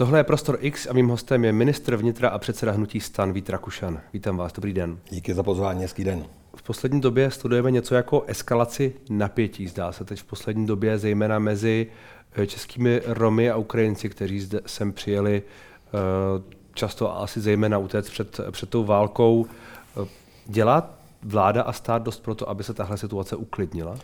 Tohle je Prostor X a mým hostem je ministr vnitra a předseda hnutí stan Vít Rakušan. Vítám vás, dobrý den. Díky za pozvání, hezký den. V poslední době studujeme něco jako eskalaci napětí, zdá se teď v poslední době, zejména mezi eh, českými Romy a Ukrajinci, kteří zde sem přijeli eh, často a asi zejména utéct před, před tou válkou. Eh, dělá vláda a stát dost pro to, aby se tahle situace uklidnila?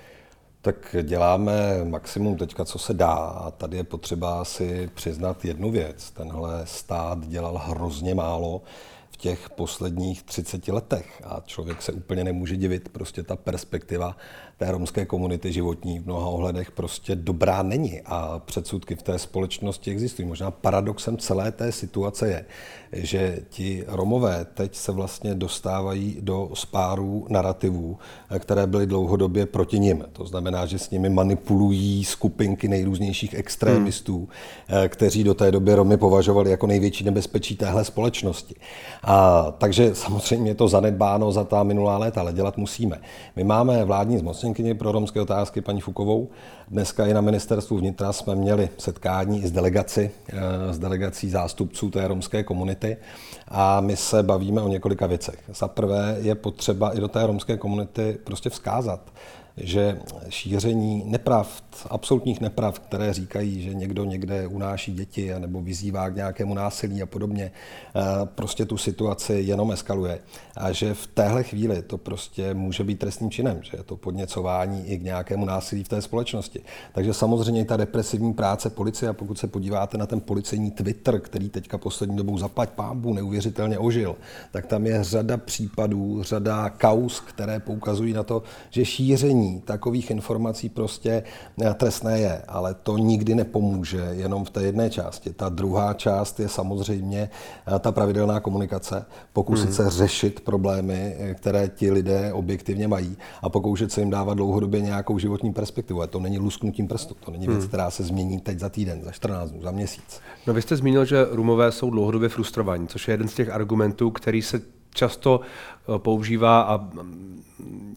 Tak děláme maximum teďka, co se dá. A tady je potřeba si přiznat jednu věc. Tenhle stát dělal hrozně málo v těch posledních 30 letech. A člověk se úplně nemůže divit. Prostě ta perspektiva té romské komunity životní v mnoha ohledech prostě dobrá není. A předsudky v té společnosti existují. Možná paradoxem celé té situace je, že ti Romové teď se vlastně dostávají do spárů narrativů, které byly dlouhodobě proti nim. To znamená, že s nimi manipulují skupinky nejrůznějších extrémistů, hmm. kteří do té doby Romy považovali jako největší nebezpečí téhle společnosti. A, takže samozřejmě je to zanedbáno za ta minulá léta, ale dělat musíme. My máme vládní zmocněnkyni pro romské otázky paní Fukovou. Dneska i na ministerstvu vnitra jsme měli setkání i s delegaci, eh, s delegací zástupců té romské komunity a my se bavíme o několika věcech. Za prvé je potřeba i do té romské komunity prostě vzkázat, že šíření nepravd, absolutních nepravd, které říkají, že někdo někde unáší děti nebo vyzývá k nějakému násilí a podobně, eh, prostě tu situaci jenom eskaluje. A že v téhle chvíli to prostě může být trestným činem, že je to podněcování i k nějakému násilí v té společnosti. Takže samozřejmě ta represivní práce policie, a pokud se podíváte na ten policejní Twitter, který teďka poslední dobou zaplať pámbu neuvěřitelně ožil, tak tam je řada případů, řada kaus, které poukazují na to, že šíření takových informací prostě eh, trestné je, ale to nikdy nepomůže jenom v té jedné části. Ta druhá část je samozřejmě eh, ta pravidelná komunikace, pokusit hmm. se řešit problémy, eh, které ti lidé objektivně mají a pokoušet se jim dávat dlouhodobě nějakou životní perspektivu. A to není lusknutím prstu, to není věc, hmm. která se změní teď za týden, za 14 dnů, za měsíc. No vy jste zmínil, že Rumové jsou dlouhodobě frustrovaní, což je jeden z těch argumentů, který se často používá a mm,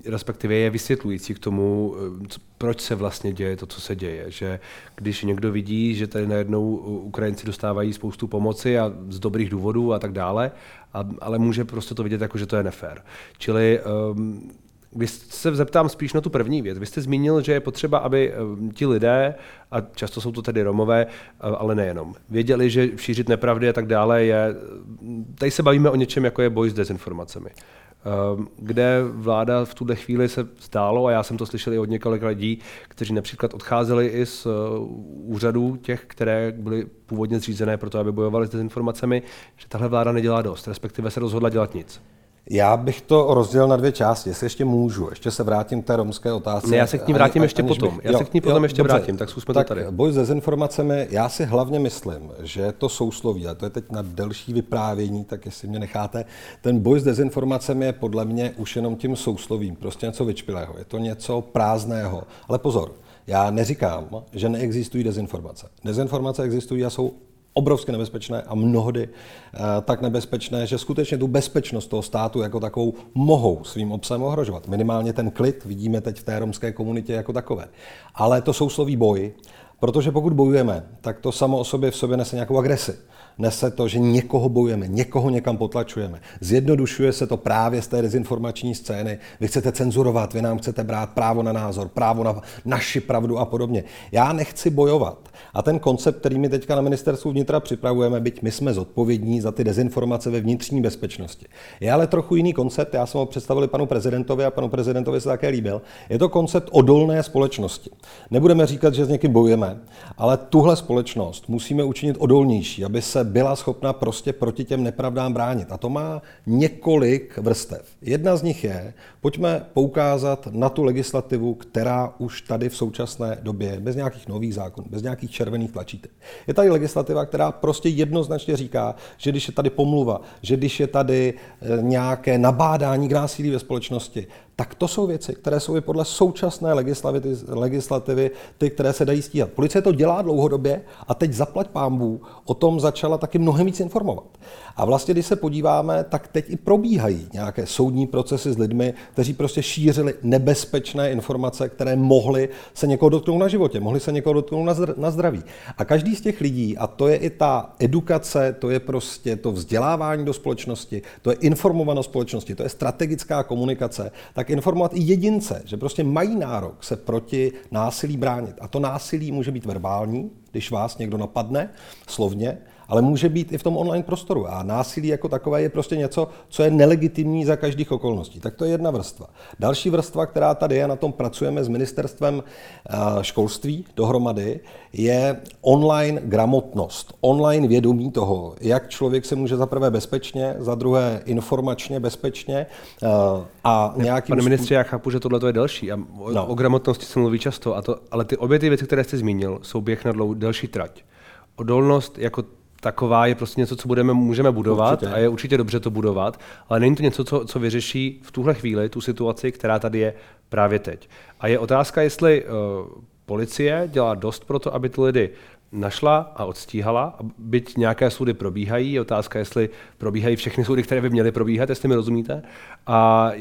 respektive je vysvětlující k tomu, eh, proč se vlastně děje to, co se děje. Že když někdo vidí, že tady najednou Ukrajinci dostávají spoustu pomoci a z dobrých důvodů a tak dále, a, ale může prostě to vidět jako, že to je nefér. Čili um, když se zeptám spíš na tu první věc, vy jste zmínil, že je potřeba, aby ehm, ti lidé, a často jsou to tedy Romové, eh, ale nejenom, věděli, že šířit nepravdy a tak dále je, tady se bavíme o něčem, jako je boj s dezinformacemi. Ehm, kde vláda v tuhle chvíli se zdálo, a já jsem to slyšel i od několika lidí, kteří například odcházeli i z eh, úřadů těch, které byly původně zřízené pro to, aby bojovali s dezinformacemi, že tahle vláda nedělá dost, respektive se rozhodla dělat nic. Já bych to rozdělil na dvě části, jestli ještě můžu. Ještě se vrátím k té romské otázce. Ne, já se k ní vrátím ani, ještě potom. Bych, já jo, se k ní potom jo, ještě dobře, vrátím, tak zkusme tak to tady. Boj s dezinformacemi, já si hlavně myslím, že to sousloví, a to je teď na delší vyprávění, tak jestli mě necháte, ten boj s dezinformacemi je podle mě už jenom tím souslovím, prostě něco vyčpilého, je to něco prázdného. Ale pozor, já neříkám, že neexistují dezinformace. Dezinformace existují a jsou obrovsky nebezpečné a mnohdy eh, tak nebezpečné, že skutečně tu bezpečnost toho státu jako takovou mohou svým obsahem ohrožovat. Minimálně ten klid vidíme teď v té romské komunitě jako takové. Ale to sousloví boj, protože pokud bojujeme, tak to samo o sobě v sobě nese nějakou agresi nese to, že někoho bojujeme, někoho někam potlačujeme. Zjednodušuje se to právě z té dezinformační scény. Vy chcete cenzurovat, vy nám chcete brát právo na názor, právo na naši pravdu a podobně. Já nechci bojovat. A ten koncept, který my teďka na ministerstvu vnitra připravujeme, byť my jsme zodpovědní za ty dezinformace ve vnitřní bezpečnosti. Je ale trochu jiný koncept, já jsem ho představil panu prezidentovi a panu prezidentovi se také líbil. Je to koncept odolné společnosti. Nebudeme říkat, že s někým bojujeme, ale tuhle společnost musíme učinit odolnější, aby se byla schopna prostě proti těm nepravdám bránit. A to má několik vrstev. Jedna z nich je, pojďme poukázat na tu legislativu, která už tady v současné době, bez nějakých nových zákonů, bez nějakých červených tlačítek. Je tady legislativa, která prostě jednoznačně říká, že když je tady pomluva, že když je tady eh, nějaké nabádání k násilí ve společnosti, tak to jsou věci, které jsou i podle současné legislativy, legislativy ty, které se dají stíhat. Policie to dělá dlouhodobě a teď zaplať pámbů o tom začala taky mnohem víc informovat. A vlastně, když se podíváme, tak teď i probíhají nějaké soudní procesy s lidmi, kteří prostě šířili nebezpečné informace, které mohly se někoho dotknout na životě, mohly se někoho dotknout na zdraví. A každý z těch lidí, a to je i ta edukace, to je prostě to vzdělávání do společnosti, to je informovanost společnosti, to je strategická komunikace, tak informovat i jedince, že prostě mají nárok se proti násilí bránit. A to násilí může být verbální, když vás někdo napadne slovně, ale může být i v tom online prostoru. A násilí jako takové je prostě něco, co je nelegitimní za každých okolností. Tak to je jedna vrstva. Další vrstva, která tady je, na tom pracujeme s ministerstvem eh, školství dohromady, je online gramotnost, online vědomí toho, jak člověk se může za prvé bezpečně, za druhé informačně bezpečně eh, a nějakým... Pane ministře, já chápu, že tohle je delší a o, no. o gramotnosti se mluví často, a to, ale ty obě ty věci, které jste zmínil, jsou běh na dlou, delší trať. Odolnost jako taková je prostě něco, co budeme, můžeme budovat určitě. a je určitě dobře to budovat, ale není to něco, co, co vyřeší v tuhle chvíli tu situaci, která tady je právě teď. A je otázka, jestli uh, policie dělá dost pro to, aby ty lidi našla a odstíhala, byť nějaké soudy probíhají, je otázka, jestli probíhají všechny soudy, které by měly probíhat, jestli mi rozumíte. A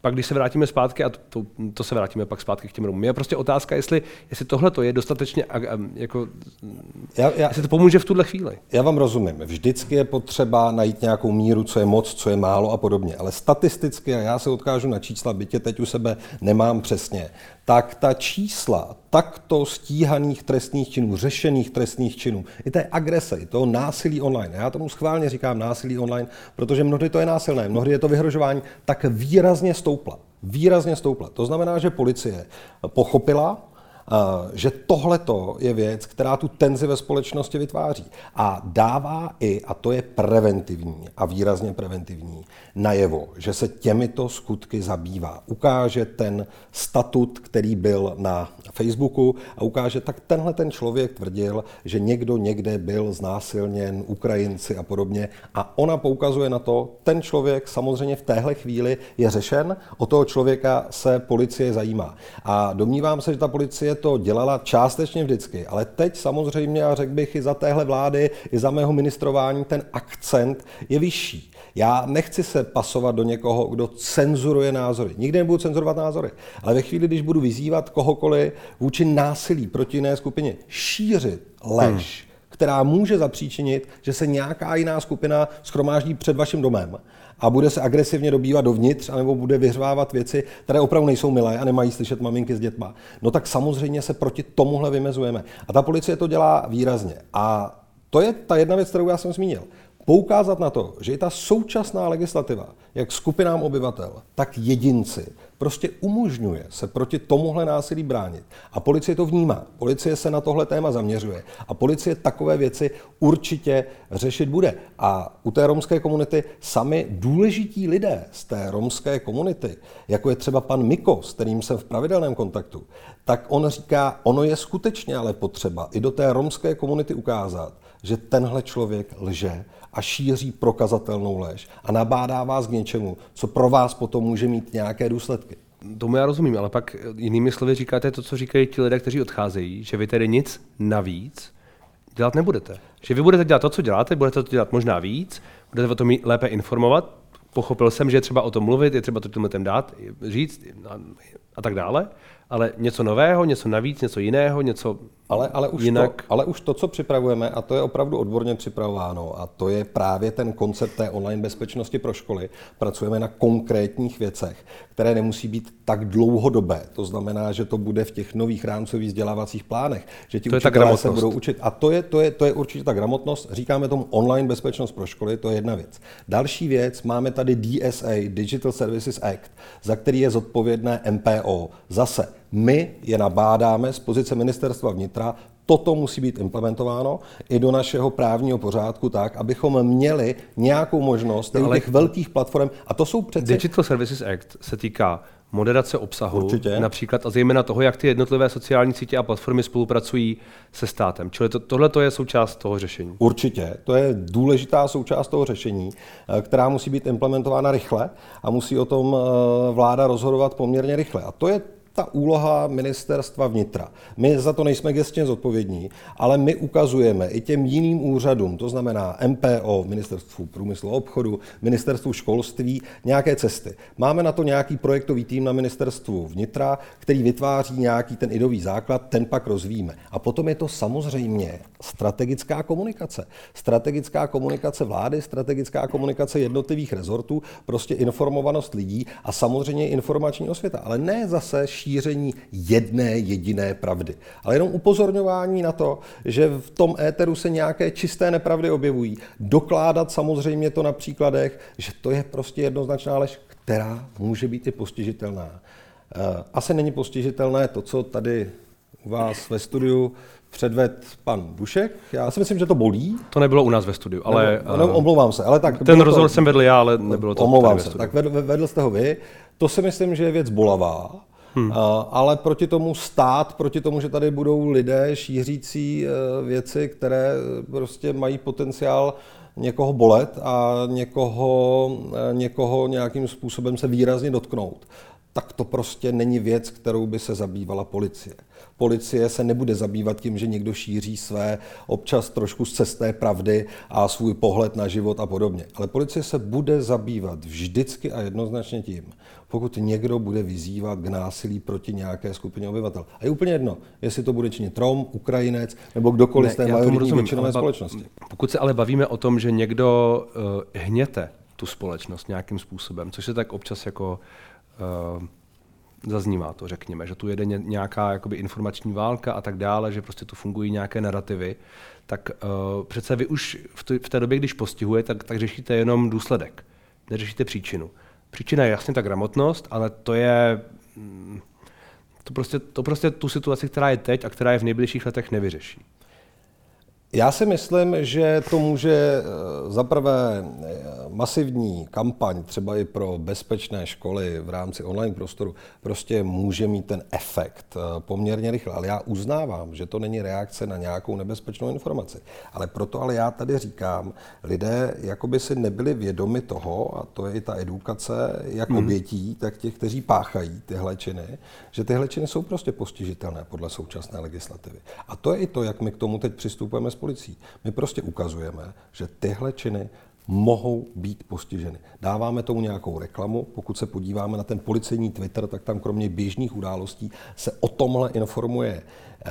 pak když se vrátíme zpátky, a to, to se vrátíme pak zpátky k těm Romům, je prostě otázka, jestli, jestli tohle je dostatečně, jako, já, já, jestli to pomůže v tuhle chvíli. Já vám rozumím. Vždycky je potřeba najít nějakou míru, co je moc, co je málo a podobně. Ale statisticky, a já se odkážu na čísla, bytě teď u sebe nemám přesně, tak ta čísla takto stíhaných trestných činů, řešených trestných činů, i té agrese, i toho násilí online, já tomu schválně říkám násilí online, protože mnohdy to je násilné, mnohdy je to vyhrožování, tak výrazně stoupla. Výrazně stoupla. To znamená, že policie pochopila, že tohle je věc, která tu tenzi ve společnosti vytváří a dává i, a to je preventivní a výrazně preventivní, najevo, že se těmito skutky zabývá. Ukáže ten statut, který byl na Facebooku a ukáže, tak tenhle ten člověk tvrdil, že někdo někde byl znásilněn, Ukrajinci a podobně a ona poukazuje na to, ten člověk samozřejmě v téhle chvíli je řešen, o toho člověka se policie zajímá. A domnívám se, že ta policie to dělala částečně vždycky, ale teď samozřejmě, a řekl bych i za téhle vlády, i za mého ministrování, ten akcent je vyšší. Já nechci se pasovat do někoho, kdo cenzuruje názory. Nikdy nebudu cenzurovat názory. Ale ve chvíli, když budu vyzývat kohokoliv vůči násilí proti jiné skupině, šířit lež, hmm. Která může zapříčinit, že se nějaká jiná skupina schromáždí před vaším domem, a bude se agresivně dobývat dovnitř, anebo bude vyřvávat věci, které opravdu nejsou milé a nemají slyšet maminky s dětma, no tak samozřejmě se proti tomuhle vymezujeme. A ta policie to dělá výrazně. A to je ta jedna věc, kterou já jsem zmínil poukázat na to, že i ta současná legislativa, jak skupinám obyvatel, tak jedinci, prostě umožňuje se proti tomuhle násilí bránit. A policie to vnímá. Policie se na tohle téma zaměřuje. A policie takové věci určitě řešit bude. A u té romské komunity sami důležití lidé z té romské komunity, jako je třeba pan Miko, s kterým jsem v pravidelném kontaktu, tak on říká, ono je skutečně ale potřeba i do té romské komunity ukázat, že tenhle člověk lže a šíří prokazatelnou lež a nabádá vás k něčemu, co pro vás potom může mít nějaké důsledky. Tomu já rozumím, ale pak jinými slovy říkáte to, co říkají ti lidé, kteří odcházejí, že vy tedy nic navíc dělat nebudete. Že vy budete dělat to, co děláte, budete to dělat možná víc, budete o tom lépe informovat. Pochopil jsem, že je třeba o tom mluvit, je třeba to těm dát, říct a, tak dále ale něco nového, něco navíc, něco jiného, něco ale, ale, už jinak. To, ale už to, co připravujeme, a to je opravdu odborně připravováno, a to je právě ten koncept té online bezpečnosti pro školy. Pracujeme na konkrétních věcech, které nemusí být tak dlouhodobé. To znamená, že to bude v těch nových rámcových vzdělávacích plánech, že ti učitelé se budou učit. A to je, to, je, to je určitě ta gramotnost. Říkáme tomu online bezpečnost pro školy, to je jedna věc. Další věc, máme tady DSA, Digital Services Act, za který je zodpovědné MPO. Zase my je nabádáme z pozice ministerstva vnitra, toto musí být implementováno i do našeho právního pořádku tak, abychom měli nějakou možnost no, těch velkých platform, a to jsou přece... Digital Services Act se týká moderace obsahu, Určitě. například a zejména toho, jak ty jednotlivé sociální sítě a platformy spolupracují se státem. Čili to, tohle to je součást toho řešení. Určitě, to je důležitá součást toho řešení, eh, která musí být implementována rychle a musí o tom eh, vláda rozhodovat poměrně rychle. A to je ta úloha ministerstva vnitra. My za to nejsme gestně zodpovědní, ale my ukazujeme i těm jiným úřadům, to znamená MPO, Ministerstvu průmyslu a obchodu, Ministerstvu školství, nějaké cesty. Máme na to nějaký projektový tým na Ministerstvu vnitra, který vytváří nějaký ten idový základ, ten pak rozvíjíme. A potom je to samozřejmě strategická komunikace. Strategická komunikace vlády, strategická komunikace jednotlivých rezortů, prostě informovanost lidí a samozřejmě informační osvěta. Ale ne zase jedné jediné pravdy, ale jenom upozorňování na to, že v tom éteru se nějaké čisté nepravdy objevují. Dokládat samozřejmě to na příkladech, že to je prostě jednoznačná lež, která může být i postižitelná. Eh, asi není postižitelné to, co tady u vás ve studiu předved pan Bušek. Já si myslím, že to bolí. To nebylo u nás ve studiu, ale... Nebo, no, omlouvám se, ale tak... Ten rozhovor to, jsem vedl já, ale nebylo to Omlouvám se, tak vedl, vedl jste ho vy. To si myslím, že je věc bolavá. Hmm. Ale proti tomu stát, proti tomu, že tady budou lidé šířící e, věci, které e, prostě mají potenciál někoho bolet a někoho, někoho nějakým způsobem se výrazně dotknout, tak to prostě není věc, kterou by se zabývala policie. Policie se nebude zabývat tím, že někdo šíří své občas trošku z cesté pravdy a svůj pohled na život a podobně. Ale policie se bude zabývat vždycky a jednoznačně tím, pokud někdo bude vyzývat k násilí proti nějaké skupině obyvatel. A je úplně jedno, jestli to bude činit Rom, Ukrajinec nebo kdokoliv ne, z té majoritní většinové společnosti. Pokud se ale bavíme o tom, že někdo uh, hněte tu společnost nějakým způsobem, což se tak občas jako uh, zaznívá to, řekněme, že tu jede nějaká jakoby informační válka a tak dále, že prostě tu fungují nějaké narrativy, tak uh, přece vy už v, t- v té době, když postihuje, tak, tak řešíte jenom důsledek, neřešíte příčinu. Příčina je jasně ta gramotnost, ale to je mm, to prostě, to prostě tu situaci, která je teď a která je v nejbližších letech, nevyřeší. Já si myslím, že to může eh, zaprvé eh, masivní kampaň, třeba i pro bezpečné školy v rámci online prostoru, prostě může mít ten efekt eh, poměrně rychle. Ale já uznávám, že to není reakce na nějakou nebezpečnou informaci. Ale proto ale já tady říkám, lidé jakoby si nebyli vědomi toho, a to je i ta edukace, jak hmm. obětí, tak těch, kteří páchají tyhle činy, že tyhle činy jsou prostě postižitelné podle současné legislativy. A to je i to, jak my k tomu teď přistupujeme policií. My prostě ukazujeme, že tyhle činy mohou být postiženy. Dáváme tomu nějakou reklamu, pokud se podíváme na ten policejní Twitter, tak tam kromě běžných událostí se o tomhle informuje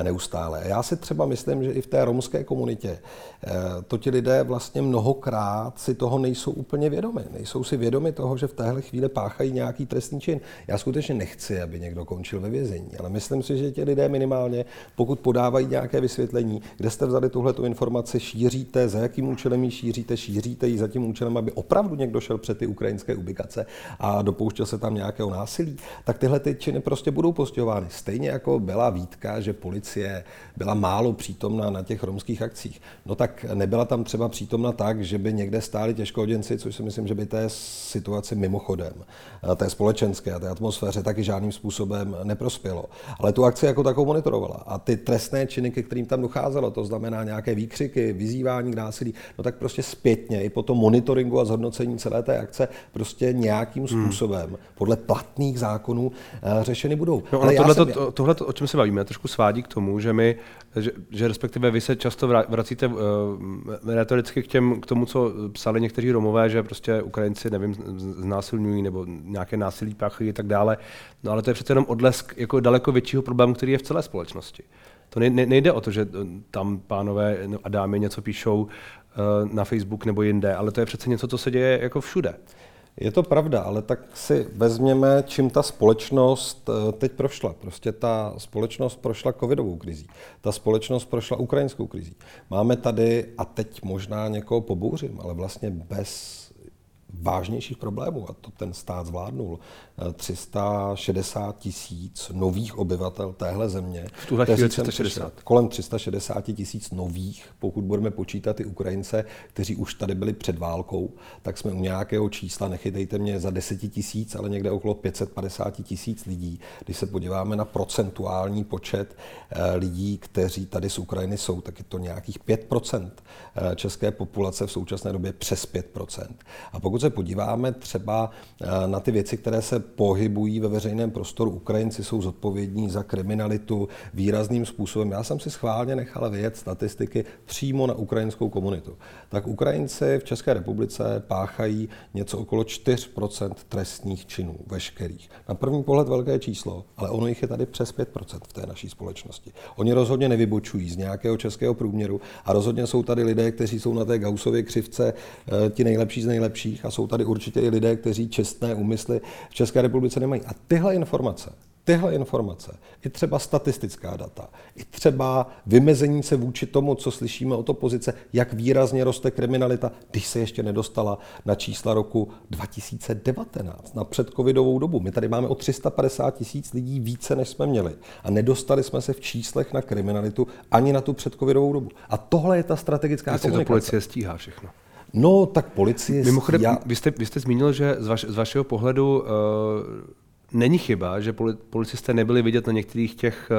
neustále. Já si třeba myslím, že i v té romské komunitě eh, to ti lidé vlastně mnohokrát si toho nejsou úplně vědomi. Nejsou si vědomi toho, že v téhle chvíli páchají nějaký trestný čin. Já skutečně nechci, aby někdo končil ve vězení, ale myslím si, že ti lidé minimálně, pokud podávají nějaké vysvětlení, kde jste vzali tuhle informaci, šíříte, za jakým účelem ji šíříte, šíříte ji za tím účelem, aby opravdu někdo šel před ty ukrajinské ubikace a dopouštěl se tam nějakého násilí, tak tyhle ty činy prostě budou postihovány. Stejně jako byla výtka, že policie byla málo přítomná na těch romských akcích. No tak nebyla tam třeba přítomna tak, že by někde stáli těžkohoděnci, což si myslím, že by té situaci mimochodem, té společenské a té atmosféře taky žádným způsobem neprospělo. Ale tu akci jako takovou monitorovala. A ty trestné činy, ke kterým tam docházelo, to znamená nějaké výkřiky, vyzývání k násilí, no tak prostě zpětně i po tom monitoringu a zhodnocení celé té akce prostě nějakým hmm. způsobem hmm. podle platných zákonů eh, řešeny budou. No, ale tohle, jsem... to, tohle, o čem se bavíme, trošku svádí k tomu, že my, že, že respektive vy se často vracíte uh, retoricky k, těm, k tomu, co psali někteří Romové, že prostě Ukrajinci, nevím, znásilňují nebo nějaké násilí páchají a tak dále. No ale to je přece jenom odlesk jako daleko většího problému, který je v celé společnosti. To nejde o to, že tam pánové a dámy něco píšou uh, na Facebook nebo jinde, ale to je přece něco, co se děje jako všude. Je to pravda, ale tak si vezměme, čím ta společnost eh, teď prošla. Prostě ta společnost prošla covidovou krizí. Ta společnost prošla ukrajinskou krizí. Máme tady, a teď možná někoho pobouřím, ale vlastně bez vážnějších problémů, a to ten stát zvládnul, 360 eh, tisíc nových obyvatel téhle země. V tuhle chvíli 360. Kolem 360 tisíc nových, pokud budeme počítat i Ukrajince, kteří už tady byli před válkou, tak jsme u nějakého čísla, nechytejte mě za 10 tisíc, ale někde okolo 550 tisíc lidí. Když se podíváme na procentuální počet eh, lidí, kteří tady z Ukrajiny jsou, tak je to nějakých 5 eh, české populace v současné době přes 5% A pokud se podíváme třeba na ty věci, které se pohybují ve veřejném prostoru. Ukrajinci jsou zodpovědní za kriminalitu výrazným způsobem. Já jsem si schválně nechal vyjet statistiky přímo na ukrajinskou komunitu. Tak Ukrajinci v České republice páchají něco okolo 4% trestních činů veškerých. Na první pohled velké číslo, ale ono jich je tady přes 5% v té naší společnosti. Oni rozhodně nevybočují z nějakého českého průměru a rozhodně jsou tady lidé, kteří jsou na té Gaussově křivce eh, ti nejlepší z nejlepších a jsou tady určitě i lidé, kteří čestné úmysly v České České republice nemají. A tyhle informace, tyhle informace, i třeba statistická data, i třeba vymezení se vůči tomu, co slyšíme od opozice, jak výrazně roste kriminalita, když se ještě nedostala na čísla roku 2019, na předcovidovou dobu. My tady máme o 350 tisíc lidí více, než jsme měli. A nedostali jsme se v číslech na kriminalitu ani na tu předcovidovou dobu. A tohle je ta strategická Jestli komunikace. to policie stíhá všechno. No, tak policie... Mimochodem, já... vy, jste, vy jste zmínil, že z, vaš, z vašeho pohledu uh, není chyba, že poli, policisté nebyli vidět na některých těch...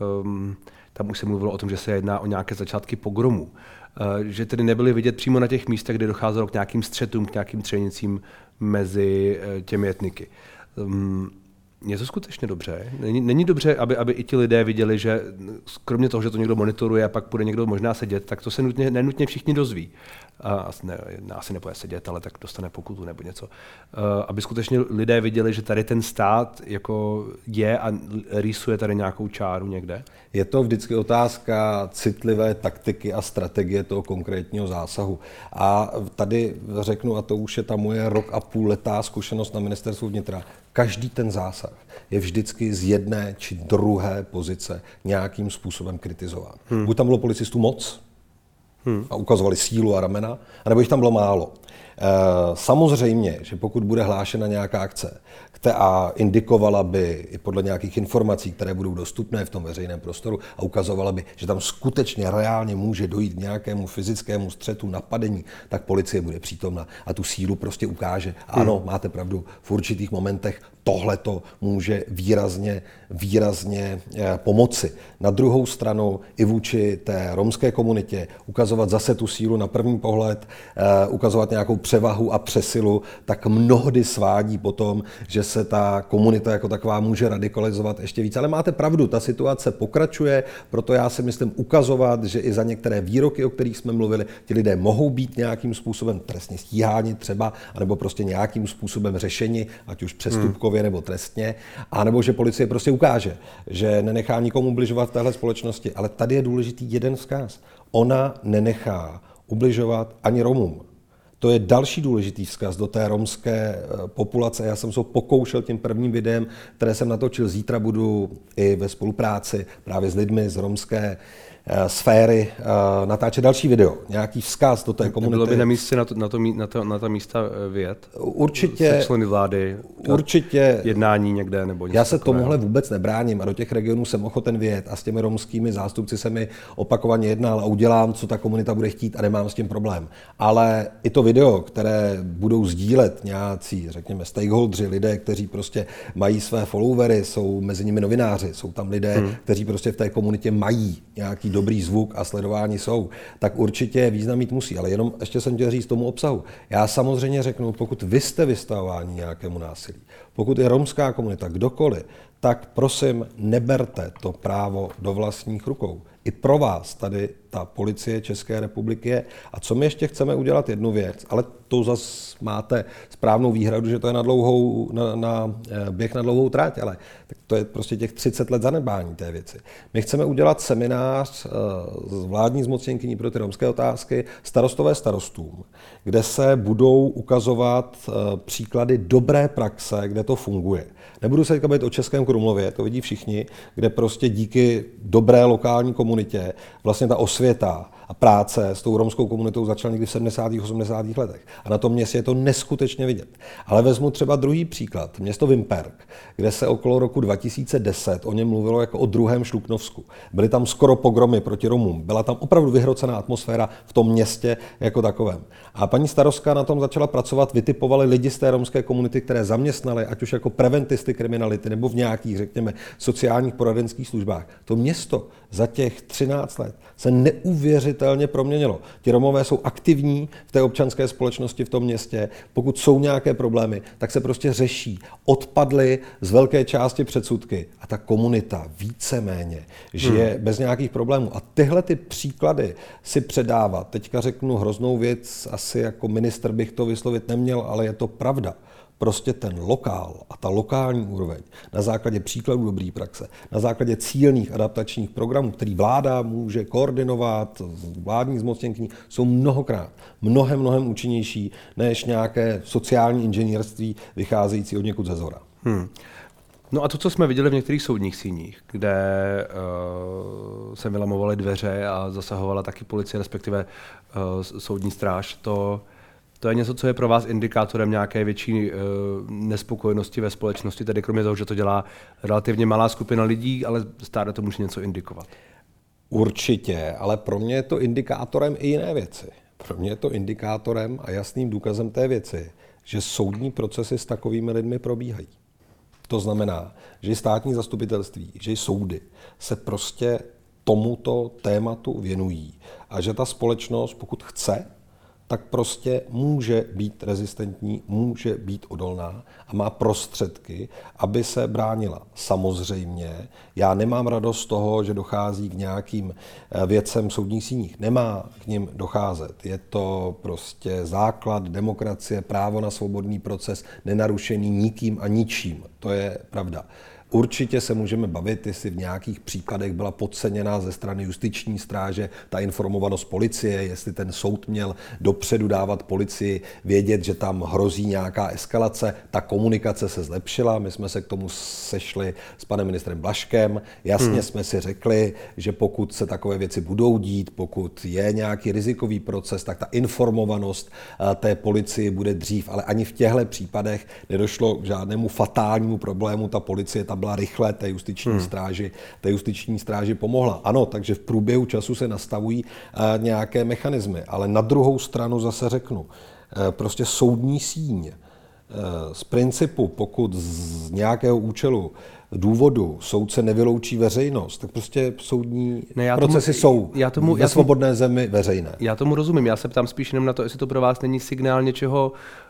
Uh, um, tam už se mluvilo o tom, že se jedná o nějaké začátky pogromu. Uh, že tedy nebyli vidět přímo na těch místech, kde docházelo k nějakým střetům, k nějakým třenicím mezi těmi etniky. Um, je to skutečně dobře. Není, není dobře, aby, aby i ti lidé viděli, že kromě toho, že to někdo monitoruje a pak bude někdo možná sedět, tak to se nutně, nenutně všichni dozví a ne, asi nebude sedět, ale tak dostane pokutu nebo něco. Aby skutečně lidé viděli, že tady ten stát jako je a rýsuje tady nějakou čáru někde? Je to vždycky otázka citlivé taktiky a strategie toho konkrétního zásahu. A tady řeknu, a to už je ta moje rok a půl letá zkušenost na ministerstvu vnitra, každý ten zásah je vždycky z jedné či druhé pozice nějakým způsobem kritizován. Hmm. Buď tam bylo policistů moc, hmm. a ukazovali sílu a ramena, anebo jich tam bylo málo. E, samozřejmě, že pokud bude hlášena nějaká akce, a indikovala by i podle nějakých informací, které budou dostupné v tom veřejném prostoru a ukazovala by, že tam skutečně reálně může dojít k nějakému fyzickému střetu, napadení, tak policie bude přítomna a tu sílu prostě ukáže. Ano, hmm. máte pravdu, v určitých momentech tohle to může výrazně, výrazně eh, pomoci. Na druhou stranu i vůči té romské komunitě ukazovat zase tu sílu na první pohled, eh, ukazovat nějakou převahu a přesilu, tak mnohdy svádí potom, že se ta komunita jako taková může radikalizovat ještě víc. Ale máte pravdu, ta situace pokračuje, proto já si myslím ukazovat, že i za některé výroky, o kterých jsme mluvili, ti lidé mohou být nějakým způsobem trestně stíháni třeba, anebo prostě nějakým způsobem řešeni, ať už přestupkově nebo trestně, anebo že policie prostě ukáže, že nenechá nikomu ubližovat v téhle společnosti. Ale tady je důležitý jeden vzkaz. Ona nenechá ubližovat ani Romům. To je další důležitý vzkaz do té romské eh, populace. Já jsem se pokoušel tím prvním videem, které jsem natočil. Zítra budu i ve spolupráci právě s lidmi z romské Eh, sféry uh, natáčet další video, nějaký vzkaz do té komunity. Bylo by na místě na, to, na, to, na, to, na ta místa eh, vyjet? Určitě. Se členy vlády? Určitě. Jednání někde nebo něco Já se takového. tomuhle vůbec nebráním a do těch regionů jsem ochoten vyjet a s těmi romskými zástupci se mi opakovaně jednal a udělám, co ta komunita bude chtít a nemám s tím problém. Ale i to video, které budou sdílet nějací, řekněme, stakeholdři, lidé, kteří prostě mají své followery, jsou mezi nimi novináři, jsou tam lidé, hmm. kteří prostě v té komunitě mají nějaký dobrý zvuk a sledování jsou, tak určitě význam mít musí. Ale jenom ještě jsem chtěl říct tomu obsahu. Já samozřejmě řeknu, pokud vy jste vystavováni nějakému násilí, pokud je romská komunita, kdokoliv, tak prosím, neberte to právo do vlastních rukou. I pro vás tady ta policie České republiky je. A co my ještě chceme udělat jednu věc, ale to zase máte správnou výhradu, že to je na, dlouhou, na, na eh, běh na dlouhou tráť, ale tak to je prostě těch 30 let zanedbání té věci. My chceme udělat seminář z vládní zmocněnkyní pro ty romské otázky starostové starostům, kde se budou ukazovat eh, příklady dobré praxe, kde to funguje. Nebudu se teďka bavit o Českém Krumlově, to vidí všichni, kde prostě díky dobré lokální komunitě vlastně ta osvěta sveta a práce s tou romskou komunitou začal někdy v 70. 80. letech. A na tom městě je to neskutečně vidět. Ale vezmu třeba druhý příklad, město Vimperk, kde se okolo roku 2010 o něm mluvilo jako o druhém Šluknovsku. Byly tam skoro pogromy proti Romům. Byla tam opravdu vyhrocená atmosféra v tom městě jako takovém. A paní starostka na tom začala pracovat, vytipovali lidi z té romské komunity, které zaměstnali, ať už jako preventisty kriminality nebo v nějakých, řekněme, sociálních poradenských službách. To město za těch 13 let se neuvěřitelně proměnilo. Ti Romové jsou aktivní v té občanské společnosti v tom městě. Pokud jsou nějaké problémy, tak se prostě řeší. Odpadly z velké části předsudky a ta komunita víceméně žije hmm. bez nějakých problémů. A tyhle ty příklady si předávat, teďka řeknu hroznou věc, asi jako minister bych to vyslovit neměl, ale je to pravda prostě ten lokál a ta lokální úroveň na základě příkladů dobré praxe, na základě cílných adaptačních programů, který vláda může koordinovat, vládní zmocněnky, jsou mnohokrát, mnohem, mnohem účinnější než nějaké sociální inženýrství vycházející od někud ze zora. Hmm. No a to, co jsme viděli v některých soudních síních, kde uh, se vylamovaly dveře a zasahovala taky policie, respektive uh, soudní stráž, to to je něco, co je pro vás indikátorem nějaké větší uh, nespokojenosti ve společnosti, tedy kromě toho, že to dělá relativně malá skupina lidí, ale stále to může něco indikovat. Určitě, ale pro mě je to indikátorem i jiné věci. Pro mě je to indikátorem a jasným důkazem té věci, že soudní procesy s takovými lidmi probíhají. To znamená, že státní zastupitelství, že soudy se prostě tomuto tématu věnují a že ta společnost, pokud chce, tak prostě může být rezistentní, může být odolná a má prostředky, aby se bránila. Samozřejmě, já nemám radost z toho, že dochází k nějakým eh, věcem v soudních síních. Nemá k ním docházet. Je to prostě základ demokracie, právo na svobodný proces, nenarušený nikým a ničím. To je pravda. Určitě se můžeme bavit, jestli v nějakých příkladech byla podceněna ze strany justiční stráže ta informovanost policie, jestli ten soud měl dopředu dávat policii vědět, že tam hrozí nějaká eskalace. Ta komunikace se zlepšila, my jsme se k tomu sešli s panem ministrem Blaškem. Jasně hmm. jsme si řekli, že pokud se takové věci budou dít, pokud je nějaký rizikový proces, tak ta informovanost eh, té policii bude dřív, ale ani v těchto případech nedošlo k žádnému fatálnímu problému. Ta policie tam byla rychle té justiční hmm. stráži, té justiční stráži pomohla. Ano, takže v průběhu času se nastavují uh, nějaké mechanismy, ale na druhou stranu zase řeknu, uh, prostě soudní síň uh, z principu, pokud z nějakého účelu důvodu soudce nevyloučí veřejnost, tak prostě soudní ne, já procesy tomu, jsou já tomu, ve já svobodné tomu, zemi veřejné. Já tomu rozumím, já se ptám spíš jenom na to, jestli to pro vás není signál něčeho Eh,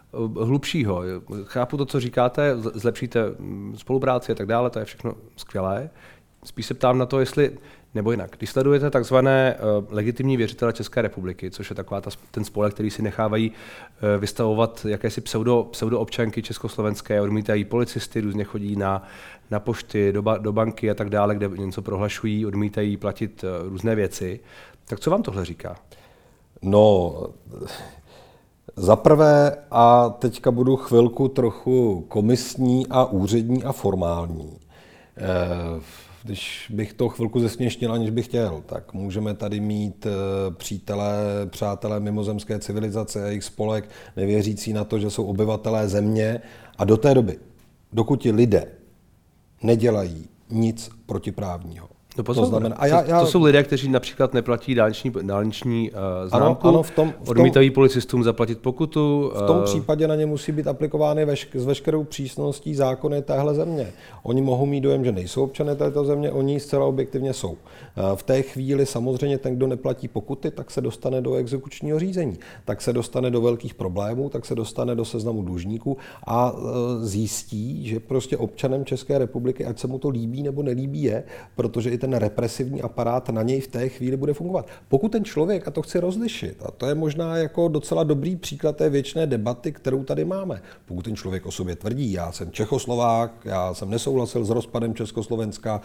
hlubšího. Chápu to, co říkáte, zlepšíte mm, spolupráci a tak dále, to je všechno skvělé. Spíš se ptám na to, jestli, nebo jinak, když sledujete takzvané uh, legitimní věřitele České republiky, což je taková ta, ten spolek, který si nechávají uh, vystavovat jakési pseudo, pseudo občanky československé, odmítají policisty, různě chodí na, na pošty, do, ba, do banky a tak dále, kde něco prohlašují, odmítají platit uh, různé věci. Tak co vám tohle říká? No, za prvé, a teďka budu chvilku trochu komisní a úřední a formální. Eh, když bych to chvilku zesměšnil, aniž bych chtěl, tak můžeme tady mít eh, přítele, přátelé mimozemské civilizace a jejich spolek, nevěřící na to, že jsou obyvatelé země. A do té doby, dokud ti lidé nedělají nic protiprávního, No to znamená, a já, já... To, to jsou lidé, kteří například neplatí dálniční, dálniční uh, známku, ano, ano, v tom, v tom, odmítají policistům zaplatit pokutu. V tom uh, případě na ně musí být aplikovány vešk- s veškerou přísností zákony téhle země. Oni mohou mít dojem, že nejsou občané této země, oni zcela objektivně jsou. Uh, v té chvíli samozřejmě ten, kdo neplatí pokuty, tak se dostane do exekučního řízení, tak se dostane do velkých problémů, tak se dostane do seznamu dlužníků a uh, zjistí, že prostě občanem České republiky, ať se mu to líbí nebo nelíbí, je, protože i ten represivní aparát na něj v té chvíli bude fungovat. Pokud ten člověk, a to chci rozlišit, a to je možná jako docela dobrý příklad té věčné debaty, kterou tady máme. Pokud ten člověk o sobě tvrdí, já jsem Čechoslovák, já jsem nesouhlasil s rozpadem Československa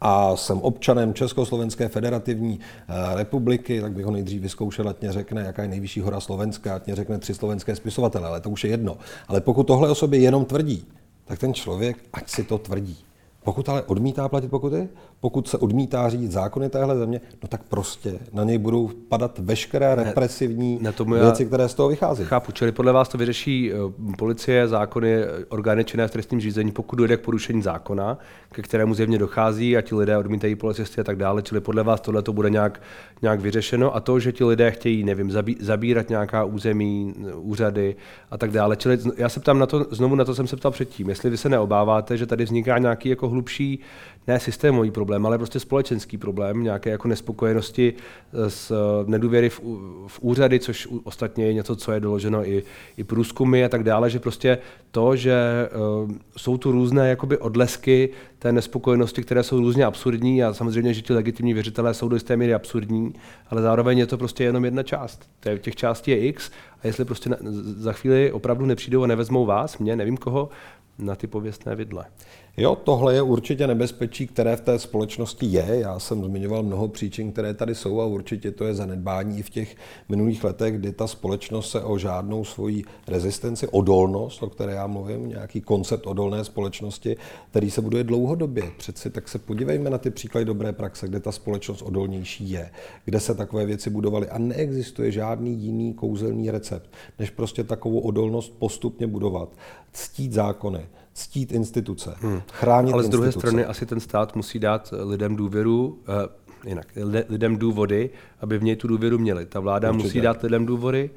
a jsem občanem Československé federativní eh, republiky, tak bych ho nejdřív vyzkoušel, ať mě řekne, jaká je nejvyšší hora Slovenska, ať mě řekne tři slovenské spisovatele, ale to už je jedno. Ale pokud tohle o sobě jenom tvrdí, tak ten člověk, ať si to tvrdí. Pokud ale odmítá platit pokuty, pokud se odmítá řídit zákony téhle země, no tak prostě na něj budou padat veškeré represivní ne, ne věci, které z toho vychází. Chápu, čili podle vás to vyřeší eh, policie, zákony, orgány činné v trestním řízení, pokud dojde k porušení zákona, ke kterému zjevně dochází a ti lidé odmítají policisty a tak dále, čili podle vás tohle to bude nějak, nějak vyřešeno a to, že ti lidé chtějí, nevím, zabí, zabírat nějaká území, úřady a tak dále. Čili já se ptám na to, znovu na to jsem se ptal předtím, jestli vy se neobáváte, že tady vzniká nějaký jako hlubší ne systémový problém, ale prostě společenský problém, nějaké jako nespokojenosti eh, s eh, nedůvěry v, v úřady, což ostatně je něco, co je doloženo i, i průzkumy a tak dále, že prostě to, že uh, jsou tu různé jakoby odlesky té nespokojenosti, které jsou různě absurdní a samozřejmě, že ti legitimní věřitelé jsou do jisté míry absurdní, ale zároveň je to prostě jenom jedna část. Těch částí je x a jestli prostě na, za chvíli opravdu nepřijdou a nevezmou vás, mě, nevím koho, na ty pověstné vidle. Jo, tohle je určitě nebezpečí, které v té společnosti je. Já jsem zmiňoval mnoho příčin, které tady jsou a určitě to je zanedbání i v těch minulých letech, kdy ta společnost se o žádnou svoji rezistenci, odolnost, o které já mluvím, nějaký koncept odolné společnosti, který se buduje dlouhodobě. Přeci tak se podívejme na ty příklady dobré praxe, kde ta společnost odolnější je, kde se takové věci budovaly a neexistuje žádný jiný kouzelný recept, než prostě takovou odolnost postupně budovat, ctít zákony, ctít instituce, hmm. chránit Ale z druhé instituce. strany asi ten stát musí dát lidem důvěru, uh, jinak, lidem důvody, aby v něj tu důvěru měli. Ta vláda Určitě. musí dát lidem důvody,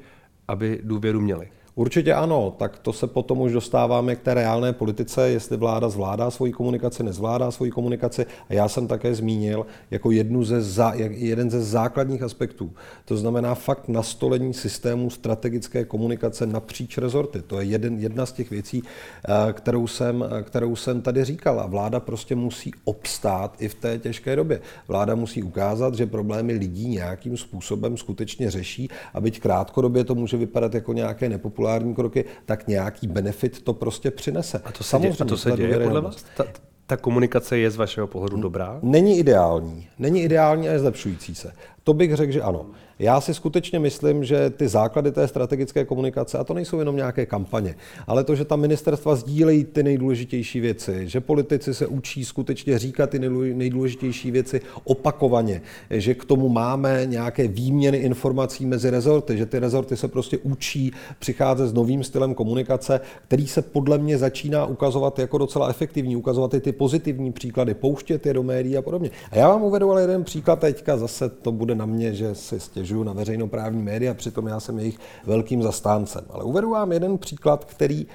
aby důvěru měli. Určitě ano, tak to se potom už dostáváme k té reálné politice, jestli vláda zvládá svoji komunikaci, nezvládá svoji komunikaci. A já jsem také zmínil jako jednu ze za, jeden ze základních aspektů. To znamená fakt nastolení systému strategické komunikace napříč rezorty. To je jeden, jedna z těch věcí, eh, kterou jsem, kterou jsem tady říkal. A vláda prostě musí obstát i v té těžké době. Vláda musí ukázat, že problémy lidí nějakým způsobem skutečně řeší a byť krátkodobě to může vypadat jako nějaké nepopulární nepopulární kroky, tak nějaký benefit to prostě přinese. A to se Samozřejmě, děje, a to se děje podle vás? Ta, ta komunikace je z vašeho pohledu dobrá? Není ideální. Není ideální a je zlepšující se. To bych řekl, že ano. Já si skutečně myslím, že ty základy té strategické komunikace, a to nejsou jenom nějaké kampaně, ale to, že ta ministerstva sdílejí ty nejdůležitější věci, že politici se učí skutečně říkat ty nejdůležitější věci opakovaně, že k tomu máme nějaké výměny informací mezi rezorty, že ty rezorty se prostě učí přicházet s novým stylem komunikace, který se podle mě začíná ukazovat jako docela efektivní, ukazovat i ty pozitivní příklady, pouštět je do médií a podobně. A já vám uvedu ale jeden příklad teďka, zase to bude na mě, že si stěžuju na veřejnoprávní média, přitom já jsem jejich velkým zastáncem. Ale uvedu vám jeden příklad, který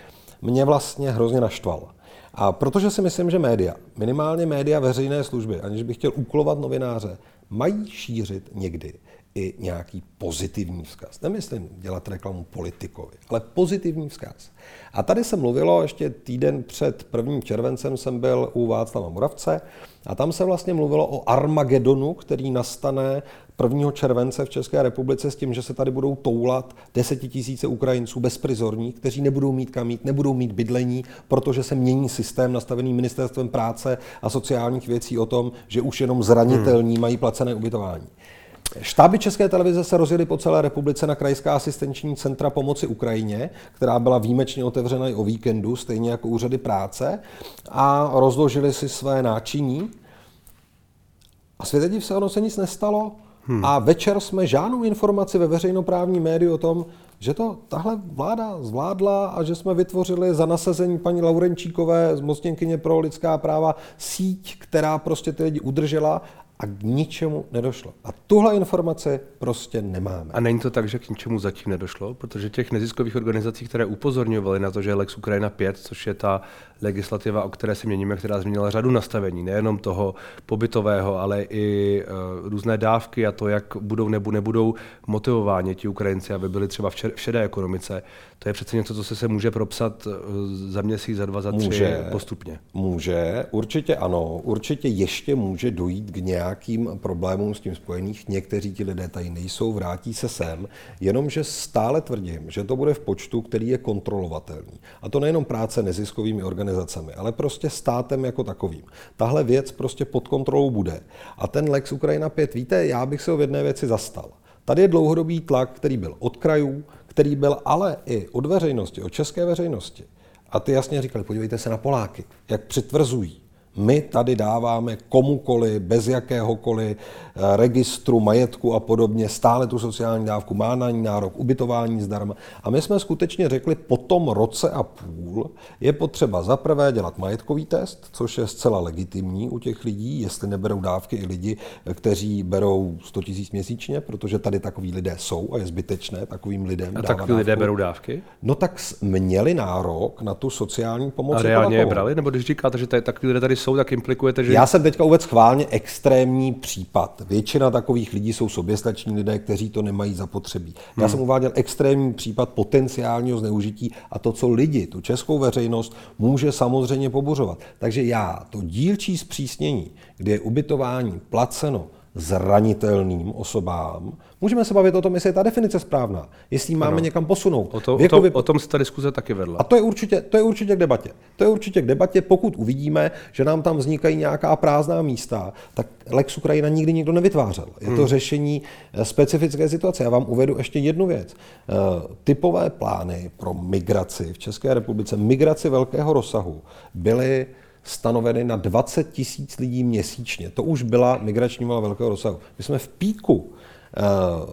mě vlastně hrozně naštval. A protože si myslím, že média, minimálně média veřejné služby, aniž bych chtěl úkolovat novináře, mají šířit někdy i nějaký pozitivní vzkaz. Nemyslím dělat reklamu politikovi, ale pozitivní vzkaz. A tady se mluvilo, ještě týden před prvním červencem jsem byl u Václava Muravce a tam se vlastně mluvilo o Armagedonu, který nastane 1. července v České republice s tím, že se tady budou toulat desetitisíce Ukrajinců bezprizorní, kteří nebudou mít kam mít, nebudou mít bydlení, protože se mění systém nastavený ministerstvem práce a sociálních věcí o tom, že už jenom zranitelní hmm. mají placené ubytování. Štáby České televize se rozjeli po celé republice na krajská asistenční centra pomoci Ukrajině, která byla výjimečně otevřena i o víkendu, stejně jako úřady práce, a rozložili si své náčiní. A světe div se, ono se nic nestalo. Hmm. A večer jsme žádnou informaci ve veřejnoprávním médiu o tom, že to tahle vláda zvládla a že jsme vytvořili za nasazení paní Laurenčíkové, zmocněnkyně pro lidská práva, síť, která prostě ty lidi udržela a k ničemu nedošlo. A tuhle informace prostě nemáme. A není to tak, že k ničemu zatím nedošlo? Protože těch neziskových organizací, které upozorňovaly na to, že Lex Ukrajina 5, což je ta legislativa, o které se měníme, která změnila řadu nastavení, nejenom toho pobytového, ale i uh, různé dávky a to, jak budou nebo nebudou motivováni ti Ukrajinci, aby byli třeba v šedé ekonomice. To je přece něco, co se, se může propsat uh, za měsíc, za dva, za tři může, postupně. Může, určitě ano. Určitě ještě může dojít k nějakým problémům s tím spojených. Někteří ti lidé tady nejsou, vrátí se sem, jenomže stále tvrdím, že to bude v počtu, který je kontrolovatelný. A to nejenom práce neziskovými organizacemi, ale prostě státem jako takovým. Tahle věc prostě pod kontrolou bude. A ten Lex Ukrajina 5, víte, já bych se o jedné věci zastal. Tady je dlouhodobý tlak, který byl od krajů, který byl ale i od veřejnosti, od české veřejnosti. A ty jasně říkali, podívejte se na Poláky, jak přitvrzují, My tady dáváme komukoli, bez jakéhokoliv eh, registru, majetku a podobně, stále tu sociální dávku, má na ní nárok, ubytování zdarma. A my jsme skutečně řekli, po tom roce a půl je potřeba za prvé dělat majetkový test, což je zcela legitimní u těch lidí, jestli neberou dávky i lidi, kteří berou 100 000 měsíčně, protože tady takový lidé jsou a je zbytečné takovým lidem. A takový lidé berou dávky? No tak měli nárok na tu sociální pomoc. A reálně je brali? Nebo když říkáte, že takový lidé tady jsou, tak implikujete, že... Já jsem teďka uvedl schválně extrémní případ. Většina takových lidí jsou soběstační lidé, kteří to nemají zapotřebí. Já hmm. jsem uváděl extrémní případ potenciálního zneužití a to, co lidi, tu českou veřejnost, může samozřejmě pobuřovat. Takže já to dílčí zpřísnění, kde je ubytování placeno zranitelným osobám. Můžeme se bavit o tom, jestli je ta definice správná, jestli máme ano. někam posunout. O, to, o, tom, o tom se ta diskuze taky vedla. A to je, určitě, to je určitě k debatě. To je určitě k debatě, pokud uvidíme, že nám tam vznikají nějaká prázdná místa, tak Lex Ukrajina nikdy nikdo nevytvářel. Je to hmm. řešení eh, specifické situace. Já vám uvedu ještě jednu věc. Eh, typové plány pro migraci v České republice, migraci velkého rozsahu, byly stanoveny na 20 tisíc lidí měsíčně. To už byla migrační vlna velkého rozsahu. My jsme v píku, eh,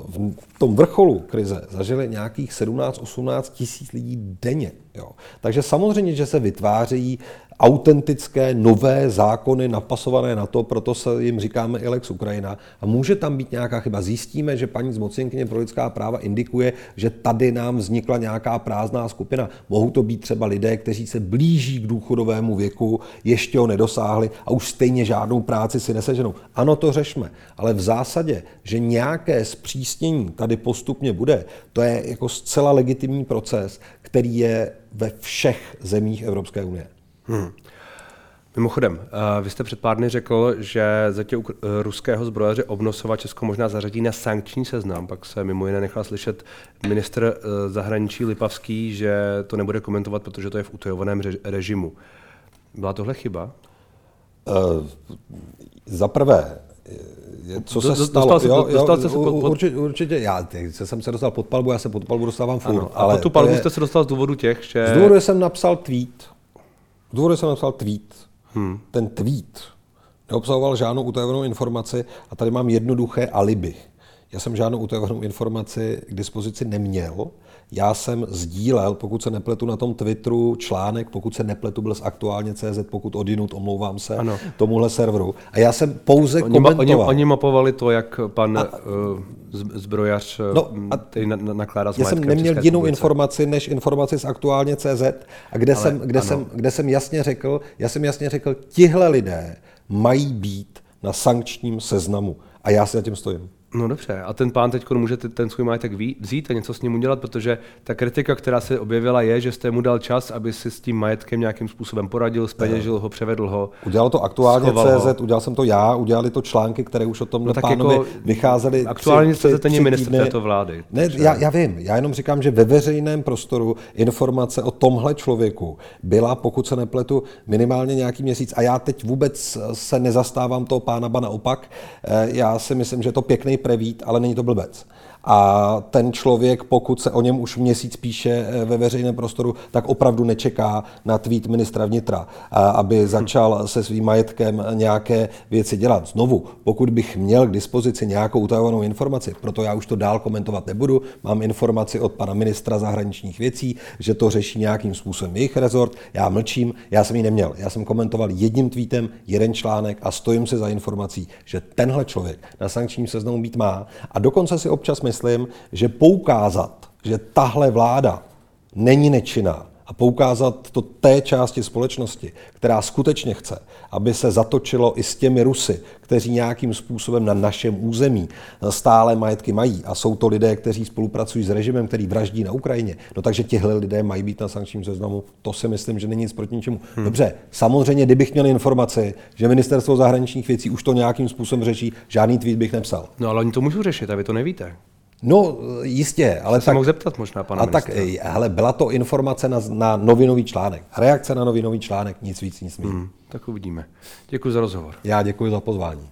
v tom vrcholu krize zažili nějakých 17-18 tisíc lidí denně. Jo. Takže samozřejmě, že se vytvářejí autentické, nové zákony napasované na to, proto se jim říkáme i Lex Ukrajina. A může tam být nějaká chyba. Zjistíme, že paní zmocněnkyně pro lidská práva indikuje, že tady nám vznikla nějaká prázdná skupina. Mohou to být třeba lidé, kteří se blíží k důchodovému věku, ještě ho nedosáhli a už stejně žádnou práci si neseženou. Ano, to řešme. Ale v zásadě, že nějaké zpřísnění tady postupně bude, to je jako zcela legitimní proces, který je ve všech zemích Evropské unie. Hmm. Mimochodem, eh, vy jste před pár dny řekl, že tě eh, ruského zbrojaře Obnosova Česko možná zařadí na sankční seznam. Pak se mimo jiné nechal slyšet ministr eh, zahraničí Lipavský, že to nebude komentovat, protože to je v utajovaném režimu. Byla tohle chyba? Uh, za prvé, co se stalo? Dostal se, jo, dostal jo, se pod, pod... Určitě, určitě, já jsem se dostal pod palbu, já se pod palbu dostávám furt. Ano, ale pod tu palbu je... jste se dostal z důvodu těch, že... Z důvodu jsem napsal tweet, z důvodu jsem napsal tweet. Hmm. Ten tweet neobsahoval žádnou utajovanou informaci a tady mám jednoduché alibi. Já jsem žádnou utajovanou informaci k dispozici neměl. Já jsem sdílel, pokud se nepletu na tom Twitteru, článek, pokud se nepletu, byl z aktuálně CZ, pokud odinut, omlouvám se, ano. tomuhle serveru. A já jsem pouze oni, komentoval. Oni, oni mapovali to, jak pan a, uh, zbrojař no, a, na, na, nakládá s Já jsem neměl jinou republice. informaci, než informaci z aktuálně CZ, a kde, Ale, jsem, kde, jsem, kde jsem jasně řekl, já jsem jasně řekl, tihle lidé mají být na sankčním seznamu. A já si za tím stojím. No dobře, a ten pán teď může ten svůj majetek vzít a něco s ním udělat, protože ta kritika, která se objevila, je, že jste mu dal čas, aby si s tím majetkem nějakým způsobem poradil, speněžil ho, převedl ho. Udělal to aktuálně CZ, ho. udělal jsem to já, udělali to články, které už o tom no, pánovi jako vycházely. Aktuálně CZ není ministr této vlády. Ne, já, já, vím, já jenom říkám, že ve veřejném prostoru informace o tomhle člověku byla, pokud se nepletu, minimálně nějaký měsíc. A já teď vůbec se nezastávám toho pána, ba naopak. Eh, já si myslím, že je to pěkný prevít, ale není to blbec. A ten člověk, pokud se o něm už měsíc píše eh, ve veřejném prostoru, tak opravdu nečeká na tweet ministra vnitra, aby začal se svým majetkem nějaké věci dělat. Znovu, pokud bych měl k dispozici nějakou utajovanou informaci, proto já už to dál komentovat nebudu, mám informaci od pana ministra zahraničních věcí, že to řeší nějakým způsobem jejich rezort, já mlčím, já jsem ji neměl. Já jsem komentoval jedním tweetem jeden článek a stojím se za informací, že tenhle člověk na sankčním seznamu být má a dokonce si občas myslím, že poukázat, že tahle vláda není nečinná a poukázat to té části společnosti, která skutečně chce, aby se zatočilo i s těmi Rusy, kteří nějakým způsobem na našem území stále majetky mají a jsou to lidé, kteří spolupracují s režimem, který vraždí na Ukrajině. No takže těhle lidé mají být na sankčním seznamu. To si myslím, že není nic proti ničemu. Hmm. Dobře, samozřejmě, kdybych měl informaci, že ministerstvo zahraničních věcí už to nějakým způsobem řeší, žádný tweet bych nepsal. No ale oni to můžou řešit a vy to nevíte. No, jistě, ale tak... Se mohl zeptat možná pana A tak, hele, byla to informace na, na novinový článek. Reakce na novinový článek, nic víc, nic méně. Hmm, tak uvidíme. Děkuji za rozhovor. Já děkuji za pozvání.